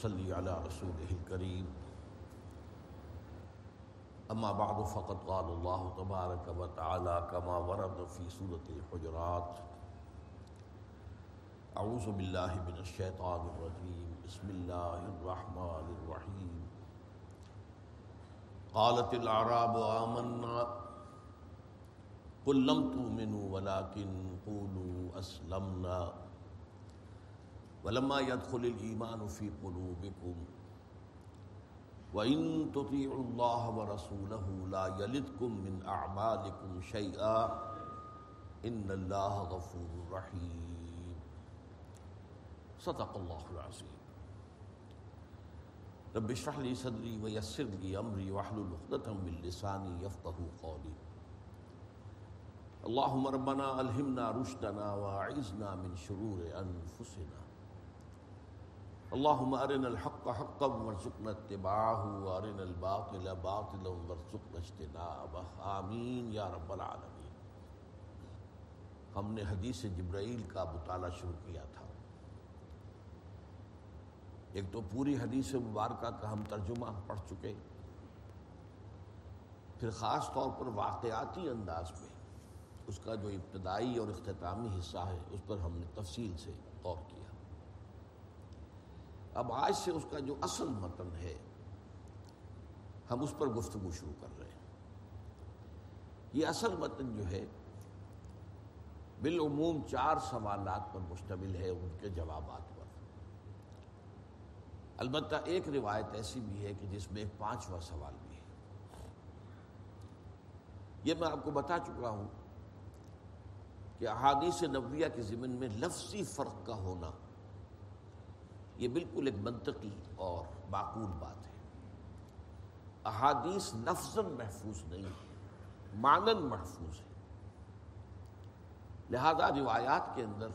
نحمده ونصلي على رسوله الكريم أما بعد فقد قال الله تبارك وتعالى كما ورد في سورة الحجرات. أعوذ بالله من الشيطان الرجيم بسم الله الرحمن الرحيم قالت الأعراب آمنا. قل لم تؤمنوا ولكن قولوا أسلمنا ولما يدخل الإيمان في قلوبكم وإن تطيعوا الله ورسوله لا يلدكم من أعمالكم شيئا إن الله غفور رحيم. صدق الله العظيم. رب اشرح لي صدري ويسر لي أمري واحلل عقدة من لساني يفقهوا قولي. اللهم ربنا ألهمنا رشدنا وأعذنا من شرور أنفسنا. اللهم أرنا الحق حقا وارزقنا اتباعه وأرنا الباطل باطلا وارزقنا اجتنابه آمین یا رب العالمین۔ ہم نے حدیث جبرائیل کا مطالعہ شروع کیا تھا۔ ایک تو پوری حدیث مبارکہ کا ہم ترجمہ پڑھ چکے۔ پھر خاص طور پر واقعاتی انداز میں، اس کا جو ابتدائی اور اختتامی حصہ ہے، اس پر ہم نے تفصیل سے غور کیا۔ اب آج سے اس کا جو اصل متن ہے، ہم اس پر گفتگو شروع کر رہے ہیں۔ یہ اصل متن جو ہے، بالعموم چار سوالات پر مشتمل ہے ان کے جوابات پر۔ البتہ ایک روایت ایسی بھی ہے کہ جس میں ایک پانچواں سوال بھی ہے۔ یہ میں آپ کو بتا چکا ہوں کہ احادیث نبویہ کے ضمن میں لفظی فرق کا ہونا یہ بالکل ایک منطقی اور معقول بات ہے۔ احادیث لفظاً محفوظ نہیں ہے مانن محفوظ ہے لہذا روایات کے اندر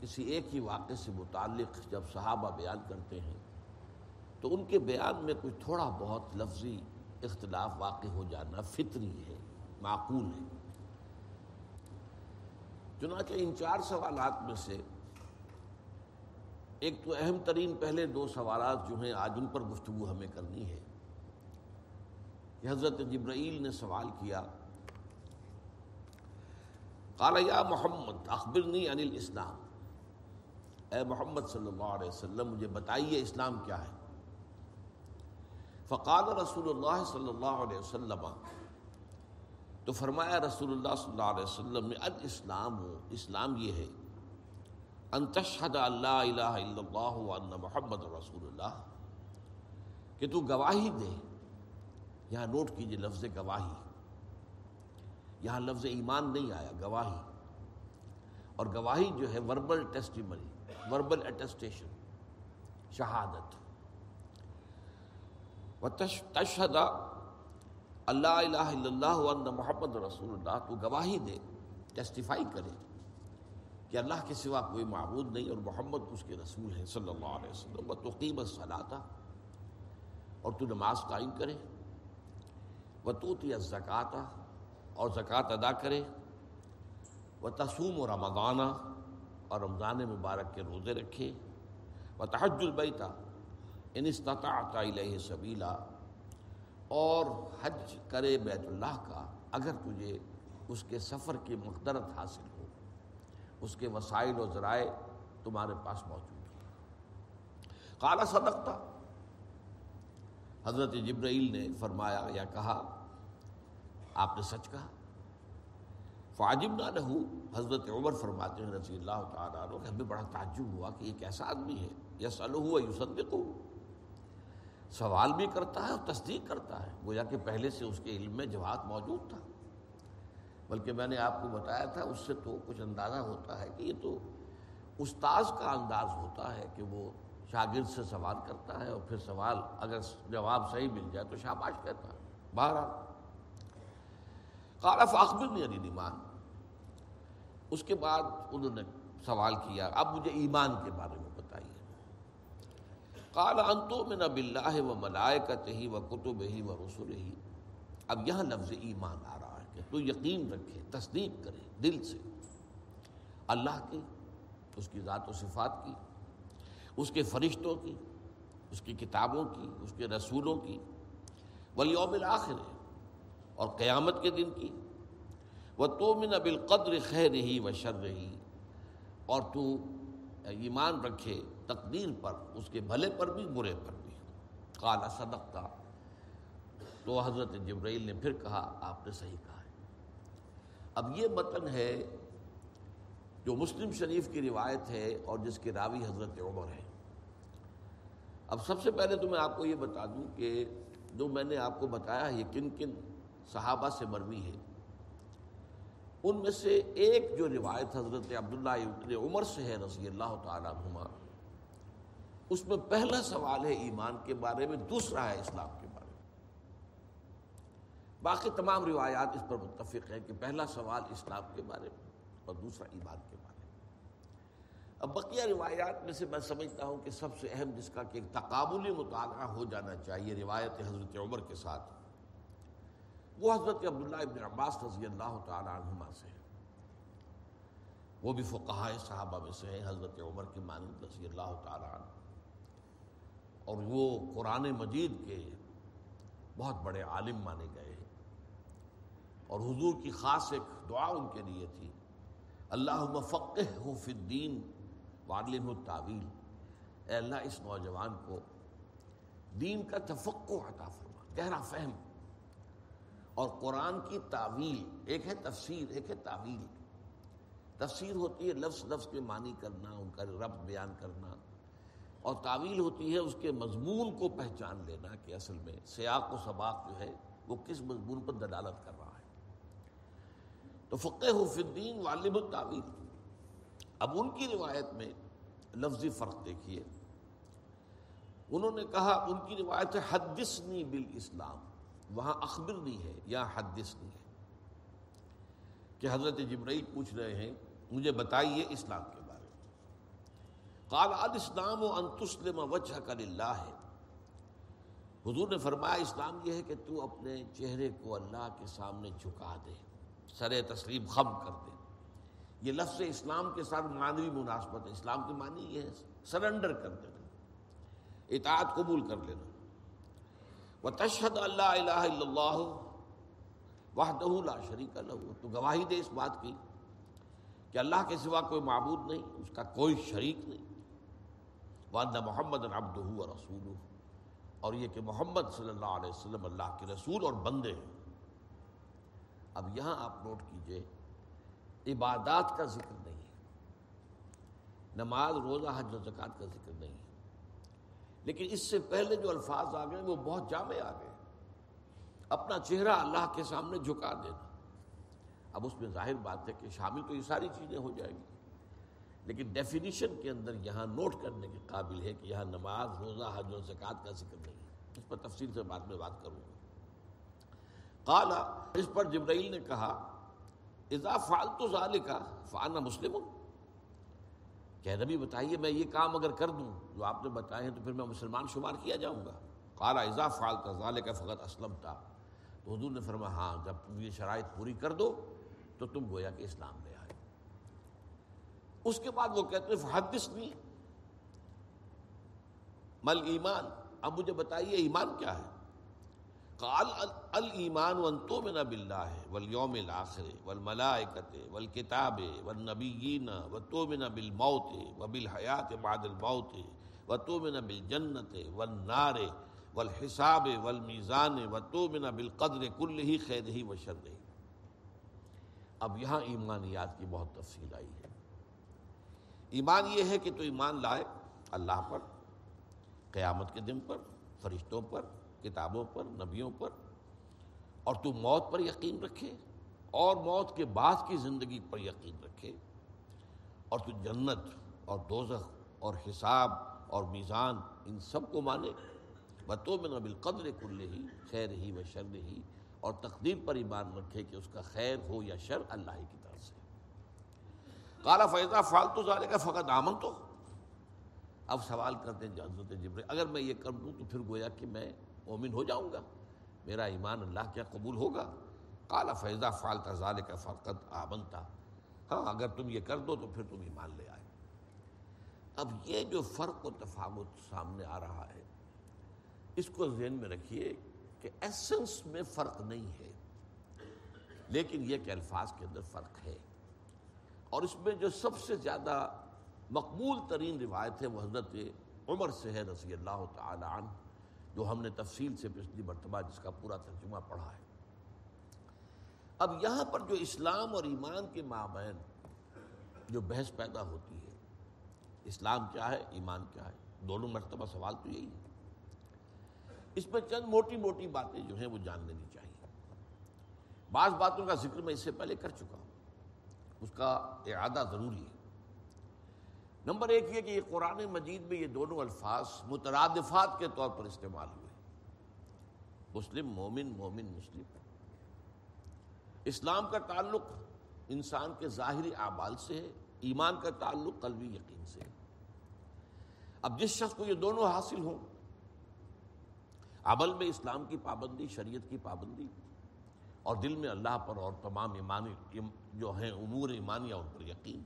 کسی ایک ہی واقعے سے متعلق جب صحابہ بیان کرتے ہیں، تو ان کے بیان میں کوئی تھوڑا بہت لفظی اختلاف واقع ہو جانا فطری ہے، معقول ہے۔ چنانچہ ان چار سوالات میں سے ایک تو اہم ترین پہلے دو سوالات جو ہیں آج ان پر گفتگو ہمیں کرنی ہے۔ کہ حضرت جبرائیل نے سوال کیا۔ قال، یا محمد، اخبرنی عن الاسلام اے محمد صلی اللہ علیہ وسلم، مجھے بتائیے اسلام کیا ہے۔ فقال رسول اللہ صلی اللہ علیہ وسلم، تو فرمایا رسول اللہ صلی اللہ علیہ وسلم نے الاسلام اسلام یہ ہے ان تشہد اللہ الہ الا اللہ وان محمد رسول اللہ کہ تو گواہی دے. یہاں نوٹ کیجیے لفظ گواہی. یہاں لفظ ایمان نہیں آیا، گواہی. اور گواہی جو ہے وربل ٹیسٹیمنی وربل اٹیسٹیشن شہادت. و تشہد اللہ الہ الا اللہ وان محمد رسول اللہ تو گواہی دے ٹیسٹیفائی کرے. کہ اللہ کے سوا کوئی معبود نہیں اور محمد اس کے رسول ہیں صلی اللہ علیہ وسلم۔ وہ تو قیمت صلاح اور تو نماز قائم کرے۔ وہ تو زکوٰۃ اور زکوٰۃ ادا کرے۔ وہ تسوم و رمضانہ اور رمضان مبارک کے روزے رکھے۔ وہ تحج البیتا ان استطاعت الیہ سبیلا۔ اور حج کرے بیت اللہ کا، اگر تجھے اس کے سفر کی مقدرت حاصل ہو اس کے وسائل و ذرائع تمہارے پاس موجود ہوں کالا صدقتا حضرت جبرائیل نے فرمایا یا کہا، آپ نے سچ کہا۔ فاجب نہ رہو حضرت عمر فرماتے ہیں رضی اللہ تعالیٰ عنہ کہ ہمیں بڑا تعجب ہوا کہ یہ کیسا آدمی ہے یس الح یوسدق سوال بھی کرتا ہے اور تصدیق کرتا ہے، گویا کہ پہلے سے اس کے علم میں جواب موجود تھا۔ بلکہ میں نے آپ کو بتایا تھا، اس سے تو کچھ اندازہ ہوتا ہے کہ یہ تو استاذ کا انداز ہوتا ہے کہ وہ شاگرد سے سوال کرتا ہے اور پھر سوال اگر جواب صحیح مل جائے تو شاباش کہتا ہے۔ بہرحال قارف اخبر نہیں علی ایمان اس کے بعد انہوں نے سوال کیا۔ اب مجھے ایمان کے بارے میں بتائیے۔ کالا انتو میں نب اللہ و ملائکت ہی و کتب ہی و رسول ہی اب یہاں لفظ ایمان آ تو یقین رکھے، تصدیق کرے دل سے۔ اللہ کی، اس کی ذات و صفات کی، اس کے فرشتوں کی، اس کی کتابوں کی، اس کے رسولوں کی۔ ولیوم الآخر اور قیامت کے دن کی۔ وہ تو من بالقدر خیر رہی و شر رہی اور تو ایمان رکھے تقدیر پر، اس کے بھلے پر بھی، برے پر بھی۔ کالا صدقہ تو حضرت جبرائیل نے پھر کہا، آپ نے صحیح کہا اب یہ متن ہے جو مسلم شریف کی روایت ہے اور جس کے راوی حضرت عمر ہے اب سب سے پہلے تو میں آپ کو یہ بتا دوں کہ جو میں نے آپ کو بتایا یہ کن کن صحابہ سے مروی ہے۔ ان میں سے ایک جو روایت حضرت عبداللہ ابن عمر سے ہے رضی اللہ تعالیٰ عنہ اس میں پہلا سوال ہے ایمان کے بارے میں، دوسرا ہے اسلام کے باقی تمام روایات اس پر متفق ہیں کہ پہلا سوال اسلام کے بارے میں اور دوسرا ایمان کے بارے میں۔ اب بقیہ روایات میں سے میں سمجھتا ہوں کہ سب سے اہم جس کا کہ ایک تقابلی مطالعہ ہو جانا چاہیے روایت حضرت عمر کے ساتھ۔ وہ حضرت عبداللہ ابن عباس رضی اللہ تعالیٰ عنہما سے ہے وہ بھی فقہ صحابہ میں سے ہیں، حضرت عمر کی مانند رضی اللہ تعالیٰ عنہ۔ اور وہ قرآن مجید کے بہت بڑے عالم مانے گئے۔ ہیں اور حضور کی خاص ایک دعا ان کے لیے تھی۔ اللہ مفقہ ہو فدین والم الطاویل اے اللہ، اس نوجوان کو دین کا تفقع عطا فرما، گہرا فہم۔ اور قرآن کی تعویل، ایک ہے تفسیر، ایک ہے تعویل۔ تفسیر ہوتی ہے لفظ لفظ کے معنی کرنا، ان کا رب بیان کرنا۔ اور تعویل ہوتی ہے اس کے مضمون کو پہچان لینا کہ اصل میں سیاق و سباق جو ہے وہ کس مضمون پر دلالت کر رہا ہے۔ تو فقہ الدین والب التعویل۔ اب ان کی روایت میں لفظی فرق دیکھیے۔ انہوں نے کہا، ان کی روایت ہے، حدثنی بالاسلام۔ وہاں اخبر نہیں ہے یا حدث نہیں ہے۔ کہ حضرت جبرائیل پوچھ رہے ہیں، مجھے بتائیے اسلام کے بارے میں۔ قال، الاسلام و انتسلم وجہ کر اللہ ہے حضور نے فرمایا، اسلام یہ ہے کہ تو اپنے چہرے کو اللہ کے سامنے جھکا دے۔ سر تسلیم خم کر دے یہ لفظ اسلام کے ساتھ معنوی مناسبت ہے۔ اسلام کی معنی یہ ہے، سرنڈر کر دینا۔ اطاعت قبول کر لینا۔ وہ تشہد اللہ الہ الا اللہ وحدہ لا شریک اللہ تو گواہی دے اس بات کی کہ اللہ کے سوا کوئی معبود نہیں، اس کا کوئی شریک نہیں۔ وانہ محمد عبدہ و رسول اور یہ کہ محمد صلی اللہ علیہ وسلم اللہ کے رسول اور بندے ہیں۔ اب یہاں آپ نوٹ کیجیے، عبادات کا ذکر نہیں ہے، نماز، روزہ، حج و زکوٰۃ کا ذکر نہیں ہے۔ لیکن اس سے پہلے جو الفاظ آ گئے، وہ بہت جامع آ گئے۔ اپنا چہرہ اللہ کے سامنے جھکا دینا۔ اب اس میں ظاہر بات ہے کہ شامل تو یہ ساری چیزیں ہو جائیں گی۔ لیکن ڈیفینیشن کے اندر یہاں نوٹ کرنے کے قابل ہے کہ یہاں نماز، روزہ، حج و زکوٰۃ کا ذکر نہیں ہے۔ اس پر تفصیل سے بعد میں بات کروں گا۔ قالا اس پر جبرائیل نے کہا، اذا فالتو ظال کا فانا مسلم. کہ نبی بتائیے، میں یہ کام اگر کر دوں، جو آپ نے بتائے ہیں، تو پھر میں مسلمان شمار کیا جاؤں گا؟ قالا اذا فالتا ظال کا فقط اسلم تھا تو حضور نے فرمایا ہاں جب تم یہ شرائط پوری کر دو، تو تم گویا کہ اسلام لے آئے۔ اس کے بعد وہ کہتے ہیں حدث نہیں مل ایمان، اب مجھے بتائیے، ایمان کیا ہے؟ قال الایمان ان تؤمن بالله والیوم الاخر والملائکۃ والکتاب والنبیین وتؤمن بالموت وبالحیات بعد الموت وتؤمن بالجنت والنار والحساب والمیزان وتؤمن بالقدر كله خیره وشره اب یہاں ایمانیات کی بہت تفصیل آئی ہے۔ ایمان یہ ہے کہ تو ایمان لائے اللہ پر، قیامت کے دن پر، فرشتوں پر کتابوں پر، نبیوں پر، اور تو موت پر یقین رکھے، اور موت کے بعد کی زندگی پر یقین رکھے، اور تو جنت اور دوزخ اور حساب اور میزان ان سب کو مانے۔ بتو میں نبل قدر کل ہی خیر ہی و شر ہی اور تقدیر پر ایمان رکھے کہ اس کا خیر ہو یا شر اللہ کی طرف سے۔ کالا فیضا فالتو زارے کا فقط آمن تو اب سوال کرتے ہیں حضرت جبر اگر میں یہ کر دوں تو پھر گویا کہ میں مومن ہو جاؤں گا۔ میرا ایمان اللہ کیا قبول ہوگا۔ کالا فیضا فالتا زال کا فقط آمن تھا ہاں اگر تم یہ کر دو تو پھر تم ایمان لے آئے۔ اب یہ جو فرق و تفاوت سامنے آ رہا ہے، اس کو ذہن میں رکھیے کہ ایسنس میں فرق نہیں ہے، لیکن یہ کہ الفاظ کے اندر فرق ہے۔ اور اس میں جو سب سے زیادہ مقبول ترین روایت ہے، وہ حضرت عمر سے ہے، رضی اللہ تعالی عنہ۔ جو ہم نے تفصیل سے پچھلی مرتبہ جس کا پورا ترجمہ پڑھا ہے۔ اب یہاں پر جو اسلام اور ایمان کے مابین جو بحث پیدا ہوتی ہے، اسلام کیا ہے، ایمان کیا ہے؟ دونوں مرتبہ سوال تو یہی ہے۔ اس میں چند موٹی موٹی باتیں جو ہیں وہ جان لینی چاہیے۔ بعض باتوں کا ذکر میں اس سے پہلے کر چکا ہوں۔ اس کا اعادہ ضروری ہے۔ نمبر ایک یہ کہ یہ قرآن مجید میں یہ دونوں الفاظ مترادفات کے طور پر استعمال ہوئے۔ مسلم، مومن مومن، مسلم۔ اسلام کا تعلق انسان کے ظاہری اعمال سے ہے، ایمان کا تعلق قلبی یقین سے ہے۔ اب جس شخص کو یہ دونوں حاصل ہوں، عمل میں اسلام کی پابندی، شریعت کی پابندی، اور دل میں اللہ پر اور تمام ایمانی جو ہیں امور ایمانیہ، ان پر یقین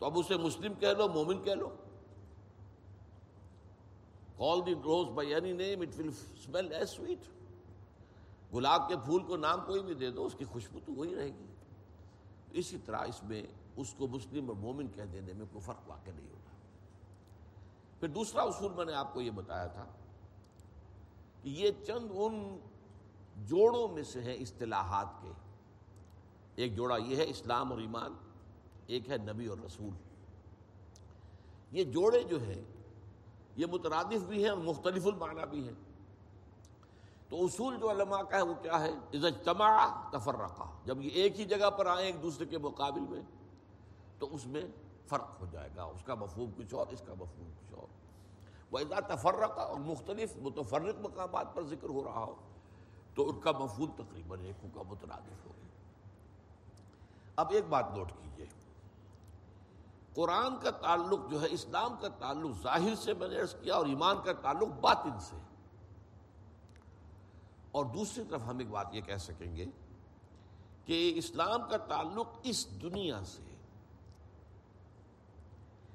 تو اب اسے مسلم کہہ لو، مومن کہہ لو۔ Call the rose by any name it will smell as sweet گلاب کے پھول کو نام کوئی بھی دے دو، اس کی خوشبو تو وہی رہے گی۔ اسی طرح اس میں اس کو مسلم اور مومن کہہ دینے میں کوئی فرق واقع نہیں ہوتا۔ پھر دوسرا اصول میں نے آپ کو یہ بتایا تھا کہ یہ چند ان جوڑوں میں سے ہے اصطلاحات کے۔ ایک جوڑا یہ ہے اسلام اور ایمان۔ ایک ہے نبی اور رسول۔ یہ جوڑے جو ہیں، یہ مترادف بھی ہیں اور مختلف المعنی بھی ہیں۔ تو اصول جو علماء کا ہے، وہ کیا ہے؟ اجتماع تفرقہ جب یہ ایک ہی جگہ پر آئیں، ایک دوسرے کے مقابل میں، تو اس میں فرق ہو جائے گا۔ اس کا مفہوم کچھ اور، اس کا مفہوم کچھ اور۔ وہ ادا تفرقہ اور مختلف متفرق مقامات پر ذکر ہو رہا ہو، تو ان کا مفہوم تقریباً ایک کا مترادف ہوگی اب ایک بات نوٹ کیجیے۔ قرآن کا تعلق جو ہے، اسلام کا تعلق ظاہر سے میں نے عرض کیا اور ایمان کا تعلق باطن سے۔ اور دوسری طرف ہم ایک بات یہ کہہ سکیں گے کہ اسلام کا تعلق اس دنیا سے۔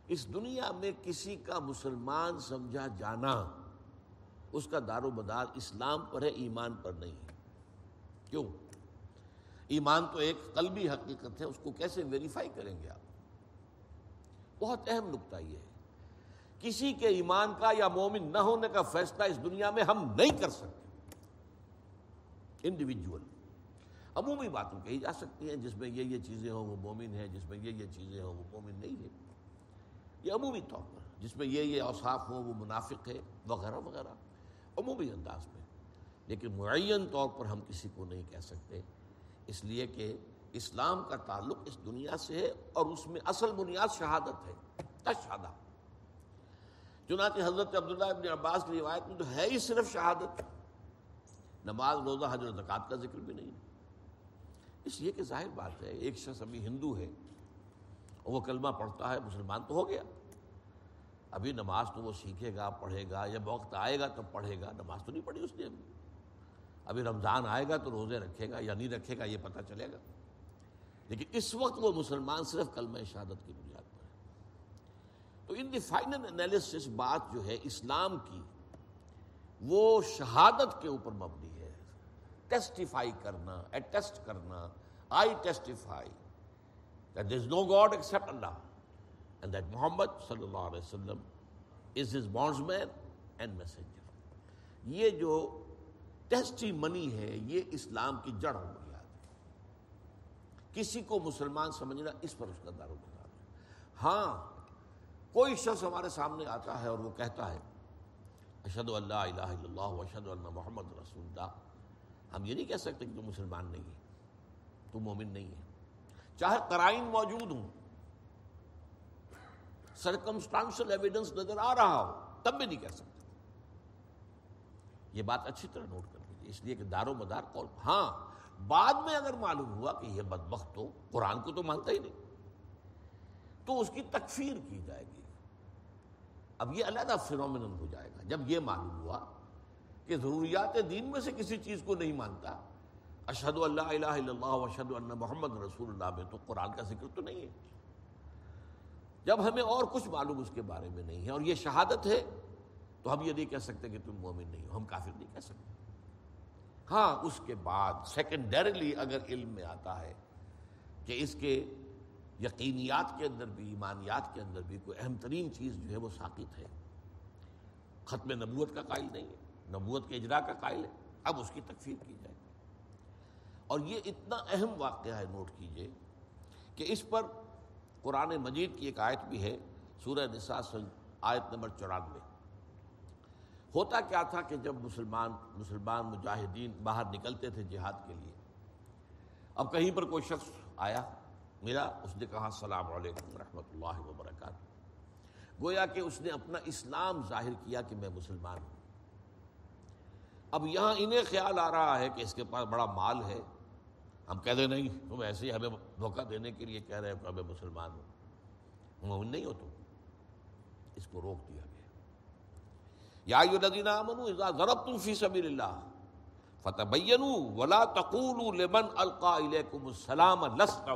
اس دنیا میں کسی کا مسلمان سمجھا جانا، اس کا دار و مدار اسلام پر ہے، ایمان پر نہیں ہے۔ کیوں؟ ایمان تو ایک قلبی حقیقت ہے، اس کو کیسے ویریفائی کریں گے آپ؟ بہت اہم نقطہ یہ ہے۔ کسی کے ایمان کا یا مومن نہ ہونے کا فیصلہ اس دنیا میں ہم نہیں کر سکتے۔ انڈیویجول عمومی باتیں کہی جا سکتی ہیں، جس میں یہ یہ چیزیں ہوں وہ مومن ہے جس میں یہ یہ چیزیں ہوں وہ مومن نہیں ہے یہ عمومی طور پر، جس میں یہ یہ اوصاف ہوں وہ منافق ہے وغیرہ وغیرہ۔ عمومی انداز میں۔ لیکن معین طور پر ہم کسی کو نہیں کہہ سکتے۔ اس لیے کہ اسلام کا تعلق اس دنیا سے ہے اور اس میں اصل بنیاد شہادت ہے تشہادہ چنانچہ حضرت عبداللہ ابن عباس کی روایت میں تو ہے ہی صرف شہادت۔ نماز، روزہ حضرت زکوٰۃ کا ذکر بھی نہیں۔ اس لیے کہ ظاہر بات ہے، ایک شخص ابھی ہندو ہے اور وہ کلمہ پڑھتا ہے، مسلمان تو ہو گیا۔ ابھی نماز تو وہ سیکھے گا، پڑھے گا، یا وقت آئے گا تو پڑھے گا، نماز تو نہیں پڑھی اس نے ابھی۔ ابھی رمضان آئے گا تو روزے رکھے گا یا نہیں رکھے گا یہ پتہ چلے گا۔ لیکن اس وقت وہ مسلمان صرف کلمہ شہادت کی بنیاد پر ہے تو ان دی فائنل انالیسس بات جو ہے اسلام کی، وہ شہادت کے اوپر مبنی ہے۔ ٹیسٹیفائی کرنا اٹیسٹ کرنا I testify that there is no God except Allah and that Muhammad sallallahu alayhi wa sallam is his bondsman and messenger. یہ جو ٹیسٹی منی ہے، یہ اسلام کی جڑ ہو بنیاد کسی کو مسلمان سمجھنا، اس پر اس کا دار و مدار ہے۔ ہاں کوئی شخص ہمارے سامنے آتا ہے اور وہ کہتا ہے اشد اللہ الہ الا اللہ اشد اللہ محمد رسول اللہ۔ ہم یہ نہیں کہہ سکتے کہ تو مسلمان نہیں ہے، تو مومن نہیں ہے۔ چاہے قرائن موجود ہوں سرکمسٹانشل ایویڈنس نظر آ رہا ہو، تب بھی نہیں کہہ سکتے۔ یہ بات اچھی طرح نوٹ کر لیجیے اس لیے کہ دار و مدار کال ہاں بعد میں اگر معلوم ہوا کہ یہ بدبخت ہو قرآن کو تو مانتا ہی نہیں، تو اس کی تکفیر کی جائے گی۔ اب یہ علیحدہ فنومن ہو جائے گا۔ جب یہ معلوم ہوا کہ ضروریات دین میں سے کسی چیز کو نہیں مانتا اشد اللہ الہ الا اللہ اشد اللہ محمد رسول اللہ میں، تو قرآن کا ذکر تو نہیں ہے۔ جب ہمیں اور کچھ معلوم اس کے بارے میں نہیں ہے اور یہ شہادت ہے، تو ہم یہ نہیں کہہ سکتے کہ تم مومن نہیں ہو، ہم کافر نہیں کہہ سکتے۔ ہاں اس کے بعد سیکنڈریلی اگر علم میں آتا ہے کہ اس کے یقینیات کے اندر بھی، ایمانیات کے اندر بھی کوئی اہم ترین چیز جو ہے وہ ساکت ہے۔ ختم نبوت کا قائل نہیں ہے، نبوت کے اجرا کا قائل ہے۔ اب اس کی تکفیر کی جائے۔ اور یہ اتنا اہم واقعہ ہے، نوٹ کیجیے کہ اس پر قرآن مجید کی ایک آیت بھی ہے، سورہ نساء آیت نمبر چورانوے۔ ہوتا کیا تھا کہ جب مسلمان مسلمان مجاہدین باہر نکلتے تھے جہاد کے لیے، اب کہیں پر کوئی شخص آیا میرا اس نے کہا، السلام علیکم رحمۃ اللہ وبرکاتہ. گویا کہ اس نے اپنا اسلام ظاہر کیا کہ میں مسلمان ہوں۔ اب یہاں انہیں خیال آ رہا ہے کہ اس کے پاس بڑا مال ہے۔ ہم کہہ دیں نہیں، تم ایسے ہی ہمیں دھوکہ دینے کے لیے کہہ رہے ہو کہ ہمیں مسلمان ہو۔ مومن نہیں ہو تم۔ اس کو روک دیا گیا۔ یا ندینہ فی سبیل اللہ فتح ولا لمن الیکم السلام لست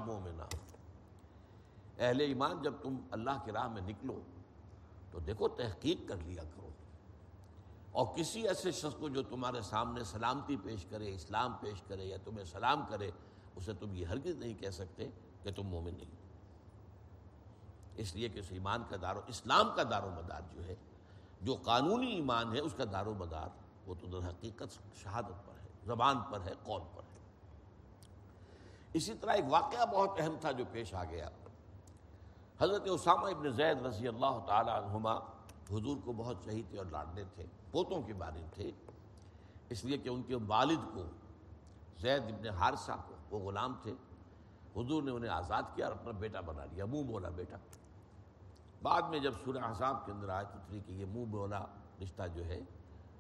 اہل ایمان، جب تم اللہ کی راہ میں نکلو، تو دیکھو، تحقیق کر لیا کرو۔ اور کسی ایسے شخص کو جو تمہارے سامنے سلامتی پیش کرے، اسلام پیش کرے، یا تمہیں سلام کرے، اسے تم یہ ہرگز نہیں کہہ سکتے کہ تم مومن نہیں۔ اس لیے کہ اس ایمان کا دار و اسلام کا دار و مدار جو ہے جو قانونی ایمان ہے، اس کا دار و مدار وہ تو در حقیقت شہادت پر ہے، زبان پر ہے، قول پر ہے۔ اسی طرح ایک واقعہ بہت اہم تھا جو پیش آ گیا۔ حضرت اسامہ ابن زید رضی اللہ تعالی عنہما حضور کو بہت چہیتے اور لاڈنے تھے، پوتوں کے بارے تھے۔ اس لیے کہ ان کے والد کو، زید ابن حارثہ کو وہ غلام تھے۔ حضور نے انہیں آزاد کیا اور اپنا بیٹا بنا لیا، منہ بولا بیٹا۔ بعد میں جب سورہ حساب کے اندر آیت اتری کہ یہ منہ بولا رشتہ جو ہے،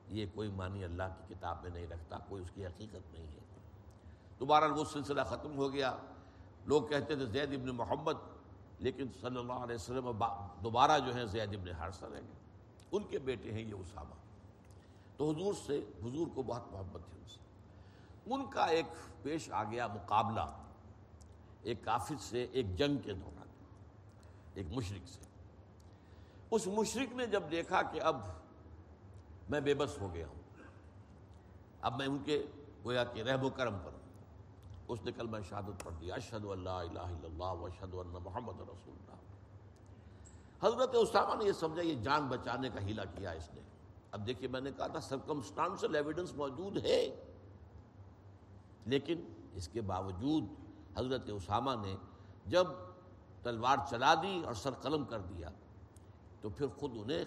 یہ کوئی معنی اللہ کی کتاب میں نہیں رکھتا، کوئی اس کی حقیقت نہیں ہے۔ دوبارہ وہ سلسلہ ختم ہو گیا۔ لوگ کہتے تھے زید ابن محمد، لیکن صلی اللہ علیہ وسلم دوبارہ جو ہے زید ابن حارثہ رہ گئے۔ ان کے بیٹے ہیں یہ اسامہ۔ تو حضور سے، حضور کو بہت محبت تھی ان سے۔ ان کا ایک پیش آ گیا مقابلہ، ایک کافر سے، ایک جنگ کے دوران، ایک مشرق سے۔ اس مشرق نے جب دیکھا کہ اب میں بے بس ہو گیا ہوں، اب میں ان کے گویا کہ رحب و کرم پر ہوں، اس نے کل میں شہادت پڑھ دیا اشد اللہ الہ الا اللہ و اشد اللہ محمد رسول اللہ۔ حضرت اسامہ نے یہ سمجھا، یہ جان بچانے کا ہیلا کیا اس نے۔ اب دیکھیے، میں نے کہا تھا سرکمسٹانشل ایویڈنس موجود ہے۔ لیکن اس کے باوجود حضرت اسامہ نے جب تلوار چلا دی اور سر قلم کر دیا تو پھر خود انہیں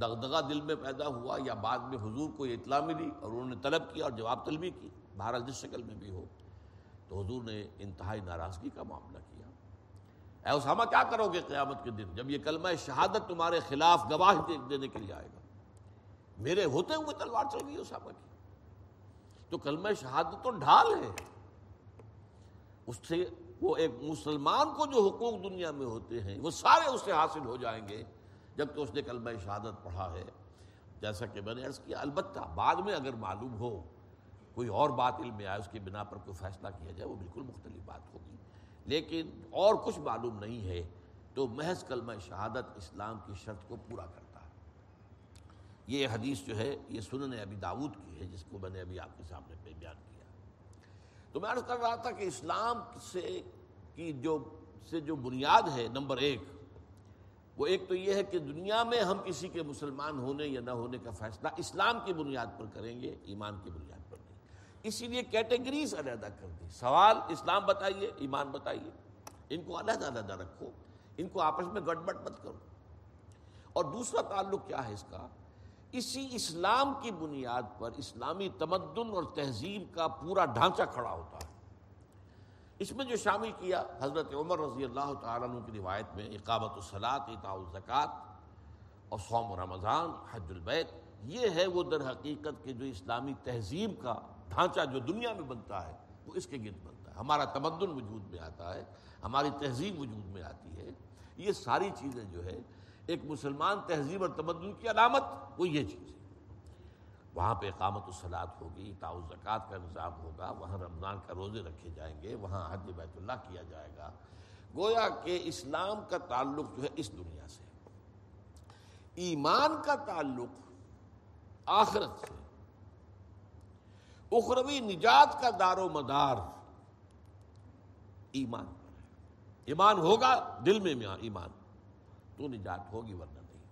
دغدغہ دل میں پیدا ہوا یا بعد میں حضور کو یہ اطلاع ملی اور انہوں نے طلب کیا اور جواب طلبی کی، بہرحال جس شکل میں بھی ہو۔ تو حضور نے انتہائی ناراضگی کا معاملہ کیا۔ اے اسامہ، کیا کرو گے قیامت کے دن جب یہ کلمہ شہادت تمہارے خلاف گواہ دینے کے لیے آئے گا؟ میرے ہوتے ہوئے تلوار چل گئی اسامہ کی۔ تو کلمہ شہادت تو ڈھال ہے۔ اس سے وہ ایک مسلمان کو جو حقوق دنیا میں ہوتے ہیں وہ سارے اس سے حاصل ہو جائیں گے۔ جب تو اس نے کلمہ شہادت پڑھا ہے، جیسا کہ میں نے عرض کیا، البتہ بعد میں اگر معلوم ہو، کوئی اور بات علم میں آئے، اس کی بنا پر کوئی فیصلہ کیا جائے، وہ بالکل مختلف بات ہوگی۔ لیکن اور کچھ معلوم نہیں ہے، تو محض کلمہ شہادت اسلام کی شرط کو پورا کرتا یہ حدیث جو ہے، یہ سنن ابی داود کی ہے، جس کو میں نے ابھی آپ کے سامنے پہ بیان کیا۔ تو میں عرض کر رہا تھا کہ اسلام سے کی جو، سے جو بنیاد ہے، نمبر ایک وہ ایک تو یہ ہے کہ دنیا میں ہم کسی کے مسلمان ہونے یا نہ ہونے کا فیصلہ اسلام کی بنیاد پر کریں گے، ایمان کی بنیاد پر نہیں۔ اسی لیے کیٹیگریز علیحدہ کر دی سوال اسلام بتائیے، ایمان بتائیے۔ ان کو علیحدہ علیحدہ رکھو۔ ان کو آپس میں گڑبڑ مت کرو۔ اور دوسرا تعلق کیا ہے اس کا؟ اسی اسلام کی بنیاد پر اسلامی تمدن اور تہذیب کا پورا ڈھانچہ کھڑا ہوتا ہے۔ اس میں جو شامل کیا حضرت عمر رضی اللہ تعالیٰ عنہ کی روایت میں اقامت الصلاط اطاع الزکوٰۃ اور سوم رمضان، حج البیت، یہ ہے وہ در حقیقت کے جو اسلامی تہذیب کا ڈھانچہ جو دنیا میں بنتا ہے، وہ اس کے گرد بنتا ہے۔ ہمارا تمدن وجود میں آتا ہے، ہماری تہذیب وجود میں آتی ہے۔ یہ ساری چیزیں جو ہے، ایک مسلمان تہذیب اور تمدن کی علامت، وہ یہ چیز ہے۔ وہاں پہ اقامت الصلاط ہوگی، تاؤ زکوٰۃ کا نظام ہوگا، وہاں رمضان کا روزے رکھے جائیں گے، وہاں حج بیت اللہ کیا جائے گا۔ گویا کہ اسلام کا تعلق جو ہے اس دنیا سے۔ ایمان کا تعلق آخرت سے۔ اخروی نجات کا دار و مدار ایمان پر ہے۔ ایمان ہوگا دل میں ایمان، تو نجات ہوگی ورنہ نہیں۔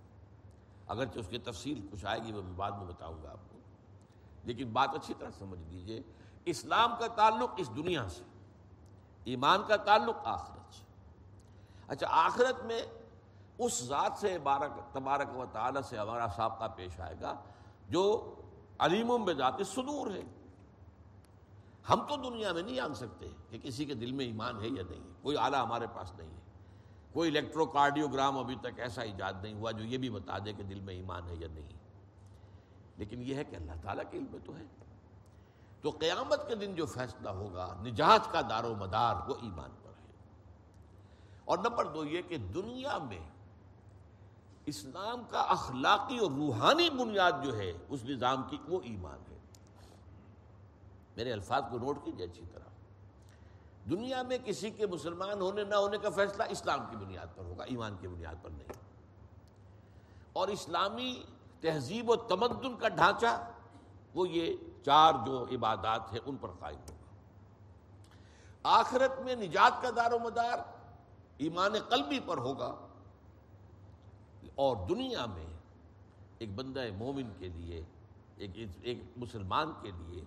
اگرچہ اس کی تفصیل کچھ آئے گی وہ میں بعد میں بتاؤں گا آپ کو۔ لیکن بات اچھی طرح سمجھ لیجیے، اسلام کا تعلق اس دنیا سے، ایمان کا تعلق آخرت سے۔ اچھا آخرت میں اس ذات سے بارک، تبارک و تعالی سے ہمارا سابقہ پیش آئے گا جو علیموں میں ذات صدور ہے۔ ہم تو دنیا میں نہیں جان سکتے کہ کسی کے دل میں ایمان ہے یا نہیں کوئی آلہ ہمارے پاس نہیں ہے۔ کوئی الیکٹرو کارڈیوگرام ابھی تک ایسا ایجاد نہیں ہوا جو یہ بھی بتا دے کہ دل میں ایمان ہے یا نہیں۔ لیکن یہ ہے کہ اللہ تعالیٰ کے علم تو ہے۔ تو قیامت کے دن جو فیصلہ ہوگا، نجات کا دار و مدار وہ ایمان پر ہے۔ اور نمبر دو یہ کہ دنیا میں اسلام کا اخلاقی اور روحانی بنیاد جو ہے، اس نظام کی وہ ایمان ہے۔ میرے الفاظ کو نوٹ کیجیے اچھی طرح۔ دنیا میں کسی کے مسلمان ہونے، نہ ہونے کا فیصلہ اسلام کی بنیاد پر ہوگا، ایمان کی بنیاد پر نہیں۔ اور اسلامی تہذیب و تمدن کا ڈھانچہ، وہ یہ چار جو عبادات ہیں، ان پر قائم ہوگا۔ آخرت میں نجات کا دار و مدار ایمان قلبی پر ہوگا۔ اور دنیا میں ایک بندہ مومن کے لیے، ایک ایک مسلمان کے لیے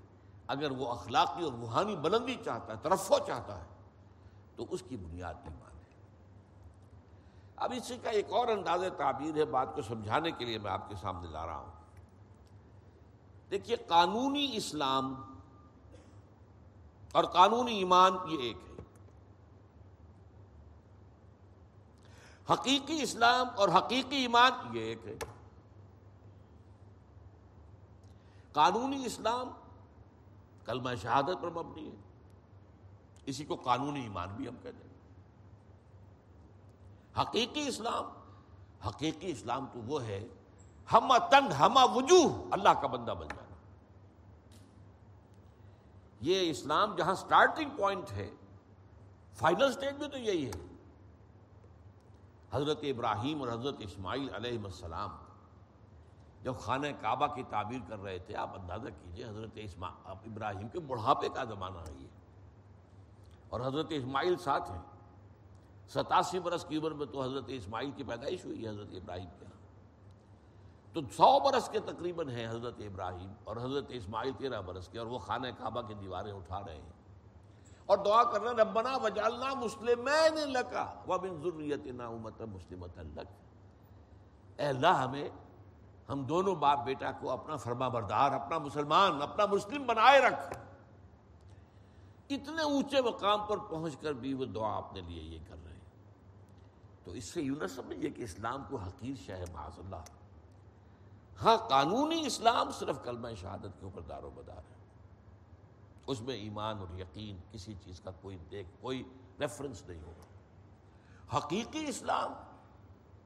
اگر وہ اخلاقی اور روحانی بلندی چاہتا ہے، ترفع چاہتا ہے، تو اس کی بنیاد ایمان اب اسی کا ایک اور انداز تعبیر ہے بات کو سمجھانے کے لیے میں آپ کے سامنے لا رہا ہوں۔ دیکھیے، قانونی اسلام اور قانونی ایمان یہ ایک ہے۔ حقیقی اسلام اور حقیقی ایمان یہ ایک ہے۔ قانونی اسلام کلمہ شہادت پر مبنی ہے۔ اسی کو قانونی ایمان بھی ہم کہتے ہیں۔ حقیقی اسلام حقیقی اسلام تو وہ ہے ہم تن ہم وجوہ، اللہ کا بندہ بن جانا۔ یہ اسلام جہاں سٹارٹنگ پوائنٹ ہے فائنل سٹیج میں تو یہی ہے۔ حضرت ابراہیم اور حضرت اسماعیل علیہ السلام جب خانہ کعبہ کی تعبیر کر رہے تھے، آپ اندازہ کیجیے حضرت ابراہیم کے بڑھاپے کا زمانہ ہے یہ۔ اور حضرت اسماعیل ساتھ ہیں۔ ستاسی برس کی عمر میں تو حضرت اسماعیل کی پیدائش ہوئی ہے، حضرت ابراہیم کے تو سو برس کے تقریباً ہیں حضرت ابراہیم اور حضرت اسماعیل تیرہ برس کے اور وہ خانہ کعبہ کی دیواریں اٹھا رہے ہیں۔ اور دعا کر رہے ہیں، ربنا وجالنا مسلم لکا ومن ذریتنا امت مسلمت لک۔ اے اللہ، ہمیں، ہم دونوں باپ بیٹا کو اپنا فرما بردار، اپنا مسلمان، اپنا مسلم بنائے رکھ۔ اتنے اونچے مقام پر پہنچ کر بھی وہ دعا اپنے لیے یہ کر رہے ہیں۔ تو اس سے یوں نہ سمجھیے کہ اسلام کو حقیر شہ معاذ اللہ۔ ہاں قانونی اسلام صرف کلمہ شہادت کے اوپر دار و بدار ہے۔ اس میں ایمان اور یقین، کسی چیز کا کوئی دیکھ، کوئی ریفرنس نہیں ہوگا۔ حقیقی اسلام،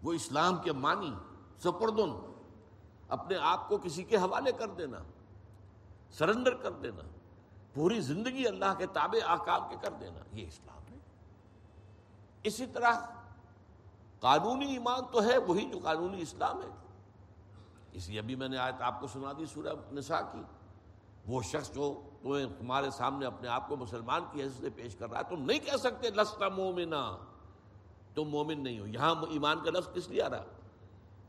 وہ اسلام کے معنی، سپردن، اپنے آپ کو کسی کے حوالے کر دینا سرنڈر کر دینا، پوری زندگی اللہ کے تابع آکام کے کر دینا، یہ اسلام ہے۔ اسی طرح قانونی ایمان تو ہے، وہی جو قانونی اسلام ہے۔ اس لیے ابھی میں نے آیت آپ کو سنا دی، سورہ نساء کی۔ وہ شخص جو تمہیں تمہارے سامنے اپنے آپ کو مسلمان کی حیثیت سے پیش کر رہا ہے۔ تم نہیں کہہ سکتے لستا مومنا تم مومن نہیں ہو۔ یہاں ایمان کا لفظ کس لیے آ رہا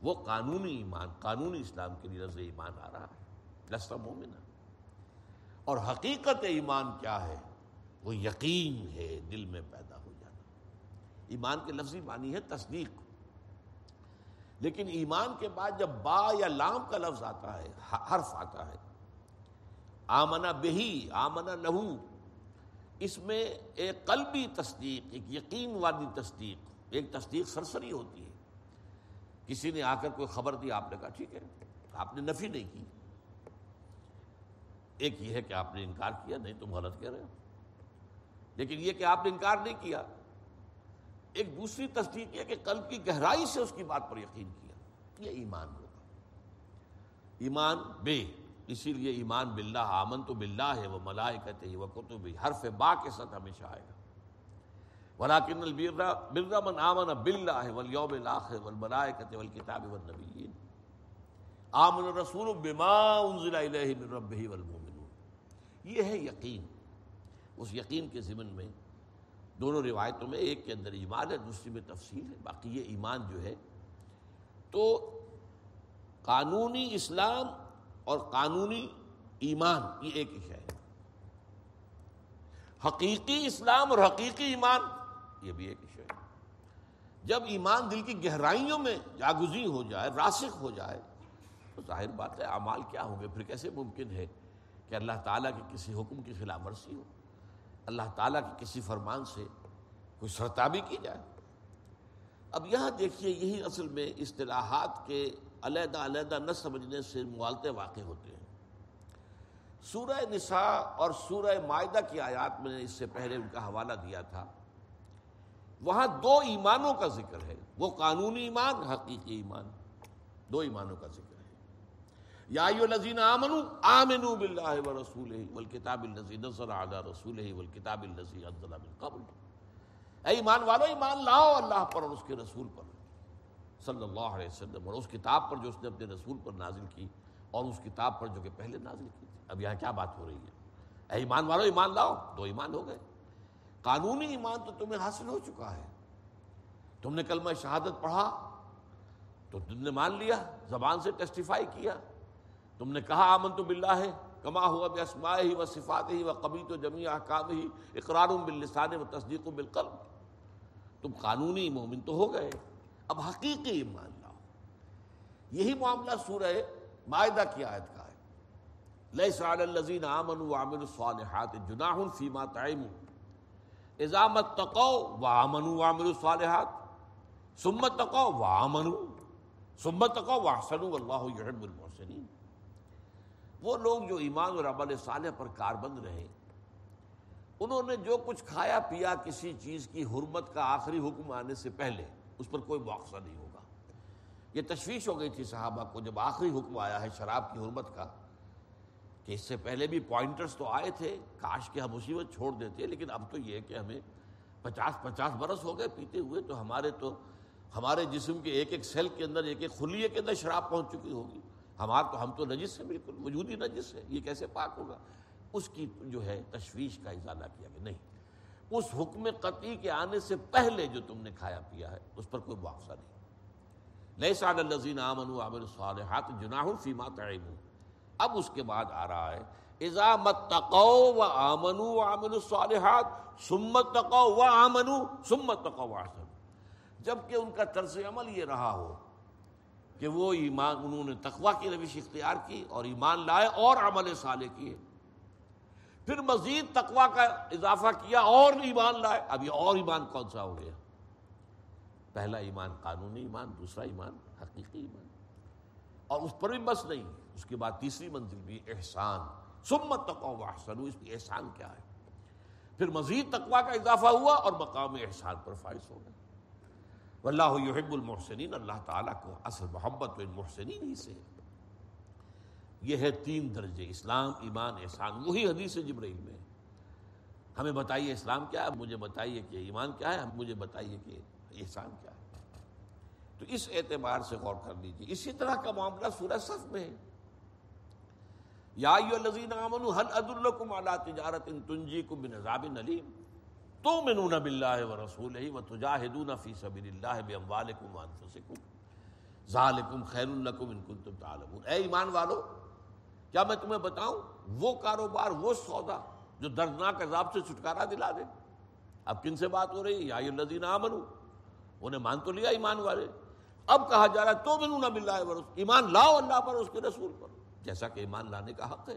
وہ قانونی ایمان، قانونی اسلام کے لیے لفظ ایمان آ رہا ہے۔ لستا مومنا اور حقیقت ایمان کیا ہے؟ وہ یقین ہے، دل میں پیدا ایمان کے لفظی معنی ہے تصدیق۔ لیکن ایمان کے بعد جب با یا لام کا لفظ آتا ہے، حرف آتا ہے، آمنا بہی، آمنا لہو، اس میں ایک قلبی تصدیق، ایک یقین والی تصدیق، ایک تصدیق سرسری ہوتی ہے۔ کسی نے آ کر کوئی خبر دی، آپ نے کہا ٹھیک ہے، آپ نے نفی نہیں کی۔ ایک یہ ہے کہ آپ نے انکار کیا، نہیں تم غلط کہہ رہے ہو۔ لیکن یہ کہ آپ نے انکار نہیں کیا ایک دوسری تصدیق یہ کہ قلب کی گہرائی سے اس کی بات پر یقین کیا۔ یہ ایمان ہوگا۔ ایمان بے، اسی لیے ایمان باللہ آمن تو بلّہ ہے وہ ملائے کہتے وہ کتب حرف با کے ساتھ ہمیشہ آئے گا۔ ولاکن البرا برا من آمن بلّہ ہے ولیوم لاخ والملائے کہتے والکتاب والنبیین۔ آمن الرسول بما انزل الیہ من ربہ والمومنون یہ ہے یقین۔ اس یقین کے ضمن میں دونوں روایتوں میں ایک کے اندر ایمان ہے، دوسری میں تفصیل ہے، باقی یہ ایمان جو ہے۔ تو قانونی اسلام اور قانونی ایمان، یہ ایک ہی ہے۔ حقیقی اسلام اور حقیقی ایمان، یہ بھی ایک ہی ہے۔ جب ایمان دل کی گہرائیوں میں جاگزی ہو جائے، راسخ ہو جائے، تو ظاہر بات ہے، اعمال کیا ہوں گے؟ پھر کیسے ممکن ہے کہ اللہ تعالیٰ کے کسی حکم کی خلاف ورزی ہو؟ اللہ تعالیٰ کے کسی فرمان سے کوئی سرتابی کی جائے۔ اب یہاں دیکھیے، یہی اصل میں اصطلاحات کے علیحدہ علیحدہ نہ سمجھنے سے موالتے واقع ہوتے ہیں۔ سورہ نساء اور سورہ معاہدہ کی آیات میں نے اس سے پہلے ان کا حوالہ دیا تھا۔ وہاں دو ایمانوں کا ذکر ہے۔ وہ قانونی ایمان، حقیقی ایمان، دو ایمانوں کا ذکر۔ ہے یا الذین آمنوا آمنوا باللہ ورسولہ والکتاب الذی نزل علی رسولہ والکتاب الذی انزل من قبل۔ اے ایمان والو، ایمان لاؤ اللہ پر اور اس کے رسول پر۔ صلی اللہ علیہ وسلم، اور اس کتاب پر جو اس نے اپنے رسول پر نازل کی، اور اس کتاب پر جو کہ پہلے نازل کی تھی۔ اب یہاں کیا بات ہو رہی ہے؟ اے ایمان والو، ایمان لاؤ، دو ایمان ہو گئے۔ قانونی ایمان تو تمہیں حاصل ہو چکا ہے۔ تم نے کلمہ شہادت پڑھا، تو تم نے مان لیا، زبان سے ٹیسٹیفائی کیا۔ تم نے کہا آمن تو بلّہ ہے کما ہوا بے بسما ہی و صفات ہی و قبی تو جمی احکام ہی اقرار باللسان و تصدیق و بالقلب۔ تم قانونی مومن تو ہو گئے، اب حقیقی ایمان لاؤ۔ یہی معاملہ سورہ معاہدہ کی آیت کا ہے۔ لیس علی الذین آمنوا وعملوا الصالحات جناح فیما تعیموا اذا متقوا وعملوا وعملوا الصالحات، ثم تقوا وعملوا ثم تقوا واحسنوا واللہ يحب المحسنین۔ وہ لوگ جو ایمان اور عمل صالح پر کاربند رہے، انہوں نے جو کچھ کھایا پیا کسی چیز کی حرمت کا آخری حکم آنے سے پہلے، اس پر کوئی مواقع نہیں ہوگا۔ یہ تشویش ہو گئی تھی صحابہ کو، جب آخری حکم آیا ہے شراب کی حرمت کا، کہ اس سے پہلے بھی پوائنٹرز تو آئے تھے، کاش کے ہم مصیبت چھوڑ دیتے، لیکن اب تو یہ کہ ہمیں پچاس پچاس برس ہو گئے پیتے ہوئے، تو ہمارے تو، ہمارے جسم کے ایک ایک سیل کے اندر، ایک ایک خلیے کے اندر شراب پہنچ چکی ہوگی۔ ہمارا تو ہم تو نجس سے بالکل وجودی نجس ہے یہ کیسے پاک ہوگا؟ اس کی جو ہے تشویش کا اضالہ کیا گیا۔ نہیں۔ اس حکم قطعی کے آنے سے پہلے جو تم نے کھایا پیا ہے، اس پر کوئی معاوضہ نہیں۔ نئے سعد الزین امن عامر صالحات جناح فیما تعیم اب اس کے بعد آ رہا ہے ازا متقو و آمن عامل الصالحات سمت تقو و آمن سمت تقو آسن جبکہ ان کا طرز عمل یہ رہا ہو کہ وہ ایمان، انہوں نے تقوا کی روش اختیار کی اور ایمان لائے اور عمل صالح کیے۔ پھر مزید تقوا کا اضافہ کیا اور ایمان لائے۔ اب یہ اور ایمان کون سا ہو گیا؟ پہلا ایمان قانونی ایمان، دوسرا ایمان حقیقی ایمان۔ اور اس پر بھی بس نہیں اس کے بعد تیسری منزل بھی احسان۔ سمت تقوا احسن اس کی احسان کیا ہے؟ پھر مزید تقوا کا اضافہ ہوا اور مقام احسان پر فائز ہو گیا واللہ یحب المحسنین، اللہ تعالیٰ کو اصل محبت و المحسنین ہی سے یہ ہے تین درجے اسلام، ایمان، احسان، وہی حدیث جبرائیل میں۔ ہمیں بتائیے اسلام کیا ہے؟ مجھے بتائیے کہ ایمان کیا ہے؟ مجھے بتائیے کہ احسان کیا ہے۔ تو اس اعتبار سے غور کر لیجیے اسی طرح کا معاملہ سورہ صف میں ہے۔ یا الذین آمنوا، هل ادلکم علی تجارت تنجیکم من عذاب علیم؟ تو منون بلّہ تؤمنون باللہ ورسولہ وتجاہدون فی سبیل اللہ باموالکم وانفسکم. ذالکم خیر لکم ان کنتم تعلمون. اے ایمان والو، کیا میں تمہیں بتاؤں؟ وہ کاروبار، وہ سودا جو دردناک عذاب سے چھٹکارا دلا دے. اب کن سے بات ہو رہی ہے؟ یا الذین آمنو انہیں مان تو لیا ایمان والے. اب کہا جا رہا ہے تو بنو نہ باللہ ورسول ایمان لاؤ اللہ پر، اس کے رسول پر. جیسا کہ ایمان لانے کا حق ہے.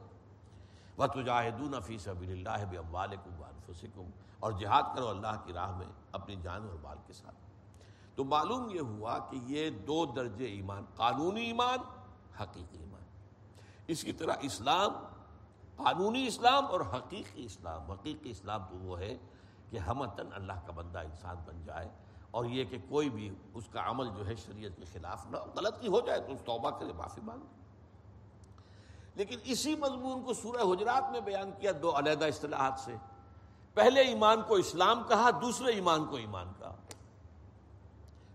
وہ تجاہدون فی سبیل اللہ باموالکم وانفسکم. انفسکم، اور جہاد کرو اللہ کی راہ میں اپنی جان اور مال کے ساتھ۔ تو معلوم یہ ہوا کہ یہ دو درجے ایمان، قانونی ایمان، حقیقی ایمان۔ اس کی طرح اسلام، قانونی اسلام اور حقیقی اسلام۔ حقیقی اسلام تو وہ ہے کہ ہمتن اللہ کا بندہ انسان بن جائے اور یہ کہ کوئی بھی اس کا عمل جو ہے شریعت کے خلاف نہ غلطی ہو جائے تو اس توبہ کرے، معافی مانگے۔ لیکن اسی مضمون کو سورہ حجرات میں بیان کیا دو علیحدہ اصطلاحات سے۔ پہلے ایمان کو اسلام کہا، دوسرے ایمان کو ایمان کہا۔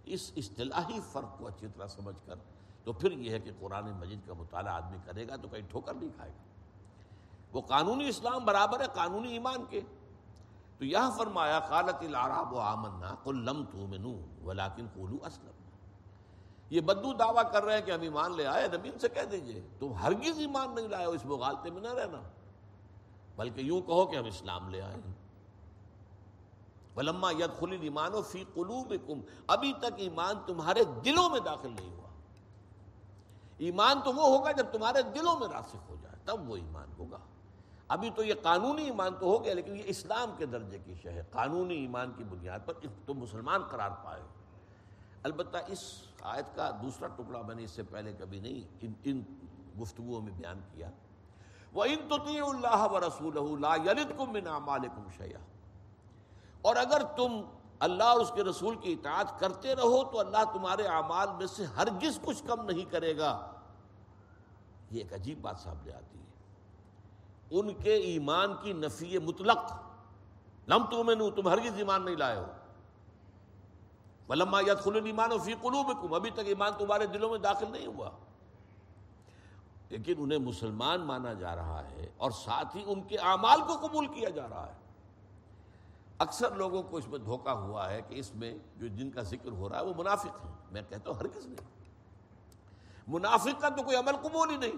اس اصطلاحی فرق کو اچھی طرح سمجھ کر تو پھر یہ ہے کہ قرآن مجید کا مطالعہ آدمی کرے گا تو کہیں ٹھوکر نہیں کھائے گا۔ وہ قانونی اسلام برابر ہے قانونی ایمان کے۔ تو یہاں فرمایا، قالت العراب و آمنا، قل لم تؤمنو ولیکن قولو اسلم۔ یہ بدو دعویٰ کر رہے ہیں کہ ہم ایمان لے آئے نبی ان سے کہہ دیجیے، تم ہرگز ایمان نہیں لائے ہو، اس مغالطے میں نہ رہنا۔ بلکہ یوں کہو کہ ہم اسلام لے آئے ہیں۔ ولما ید خلی ایمان و فی قلوبکم ابھی تک ایمان تمہارے دلوں میں داخل نہیں ہوا۔ ایمان تو وہ ہوگا جب تمہارے دلوں میں راسخ ہو جائے، تب وہ ایمان ہوگا۔ ابھی تو یہ قانونی ایمان تو ہو گیا، لیکن یہ اسلام کے درجے کی شہ ہے۔ قانونی ایمان کی بنیاد پر تم مسلمان قرار پائے۔ البتہ اس آیت کا دوسرا ٹکڑا میں نے اس سے پہلے کبھی نہیں ان ان گفتگو میں بیان کیا۔ وہ ان تو اللہ و رسول اور اگر تم اللہ اور اس کے رسول کی اطاعت کرتے رہو تو اللہ تمہارے اعمال میں سے ہرگز کچھ کم نہیں کرے گا۔ یہ ایک عجیب بات سامنے آتی ہے۔ ان کے ایمان کی نفی مطلق، لم تم تم ہرگز ایمان نہیں لائے ہو۔ ولما یاد خل ایمان و فی قلوبکم ابھی تک ایمان تمہارے دلوں میں داخل نہیں ہوا۔ لیکن انہیں مسلمان مانا جا رہا ہے اور ساتھ ہی ان کے اعمال کو قبول کیا جا رہا ہے۔ اکثر لوگوں کو اس میں دھوکا ہوا ہے کہ اس میں جو جن کا ذکر ہو رہا ہے وہ منافق ہیں۔ میں کہتا ہوں ہرگز نہیں۔ منافق کا تو کوئی عمل قبول ہی نہیں۔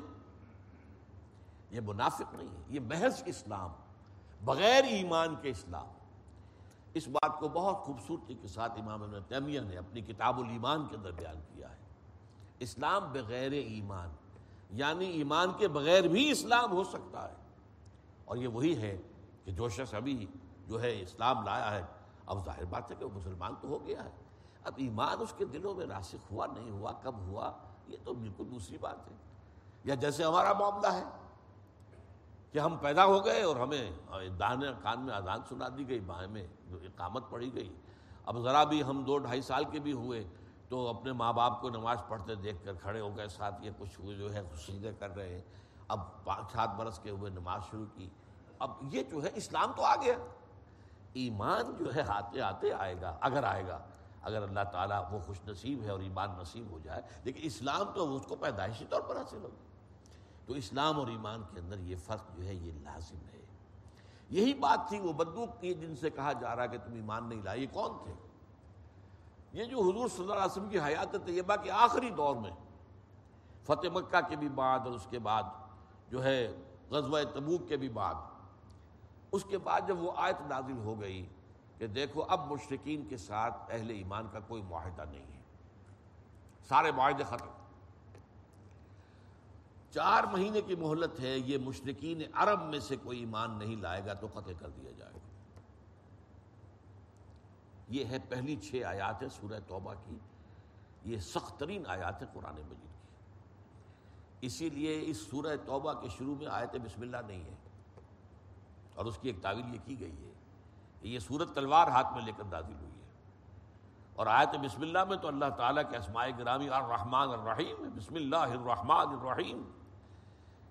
یہ منافق نہیں ہے، یہ محض اسلام، بغیر ایمان کے اسلام۔ اس بات کو بہت خوبصورتی کے ساتھ امام ابن تیمیہ نے اپنی کتاب الایمان کے اندر بیان کیا ہے۔ اسلام بغیر ایمان یعنی ایمان کے بغیر بھی اسلام ہو سکتا ہے۔ اور یہ وہی ہے کہ جو شخص ابھی جو ہے اسلام لایا ہے۔ اب ظاہر بات ہے کہ وہ مسلمان تو ہو گیا ہے۔ اب ایمان اس کے دلوں میں راسخ ہوا، نہیں ہوا، کب ہوا، یہ تو بالکل دوسری بات ہے۔ یا جیسے ہمارا معاملہ ہے کہ ہم پیدا ہو گئے اور ہمیں داہنے کان میں اذان سنا دی گئی بائیں میں اقامت پڑی گئی۔ اب ذرا بھی ہم دو ڈھائی سال کے بھی ہوئے تو اپنے ماں باپ کو نماز پڑھتے دیکھ کر کھڑے ہو گئے، ساتھ یہ کچھ جو ہے خوشیدیں کر رہے ہیں۔ اب پانچ، سات برس کے ہوئے نماز شروع کی۔ اب یہ جو ہے اسلام تو آ گیا۔ ایمان جو ہے آتے آتے آئے گا، اگر آئے گا۔ اگر اللہ تعالیٰ وہ خوش نصیب ہے اور ایمان نصیب ہو جائے، لیکن اسلام تو اس کو پیدائشی طور پر حاصل ہوگا تو اسلام اور ایمان کے اندر یہ فرق جو ہے، یہ لازم ہے۔ یہی بات تھی وہ بدوق کی، جن سے کہا جا رہا کہ تم ایمان نہیں لائے، یہ کون تھے؟ یہ جو حضور صلی اللہ علیہ وسلم کی حیات طیبہ کے آخری دور میں، فتح مکہ کے بھی بعد اور اس کے بعد جو ہے غزوہ تبوک کے بھی بعد اس کے بعد جب وہ آیت نازل ہو گئی کہ دیکھو اب مشرقین کے ساتھ اہل ایمان کا کوئی معاہدہ نہیں ہے۔ سارے معاہدے ختم۔ چار مہینے کی مہلت ہے، یہ مشرقین عرب میں سے کوئی ایمان نہیں لائے گا تو قطع کر دیا جائے گا۔ یہ ہے پہلی چھ آیات سورہ توبہ کی۔ یہ سخت ترین آیات ہے قرآن مجید کی۔ اسی لیے اس سورہ توبہ کے شروع میں آیت بسم اللہ نہیں ہے۔ اور اس کی ایک تعویل یہ کی گئی ہے کہ یہ سورت تلوار ہاتھ میں لے کر نازل ہوئی ہے۔ اور آیت بسم اللہ میں تو اللہ تعالیٰ کے اسماء گرامی الرحمن الرحیم، بسم اللہ الرحمن الرحیم۔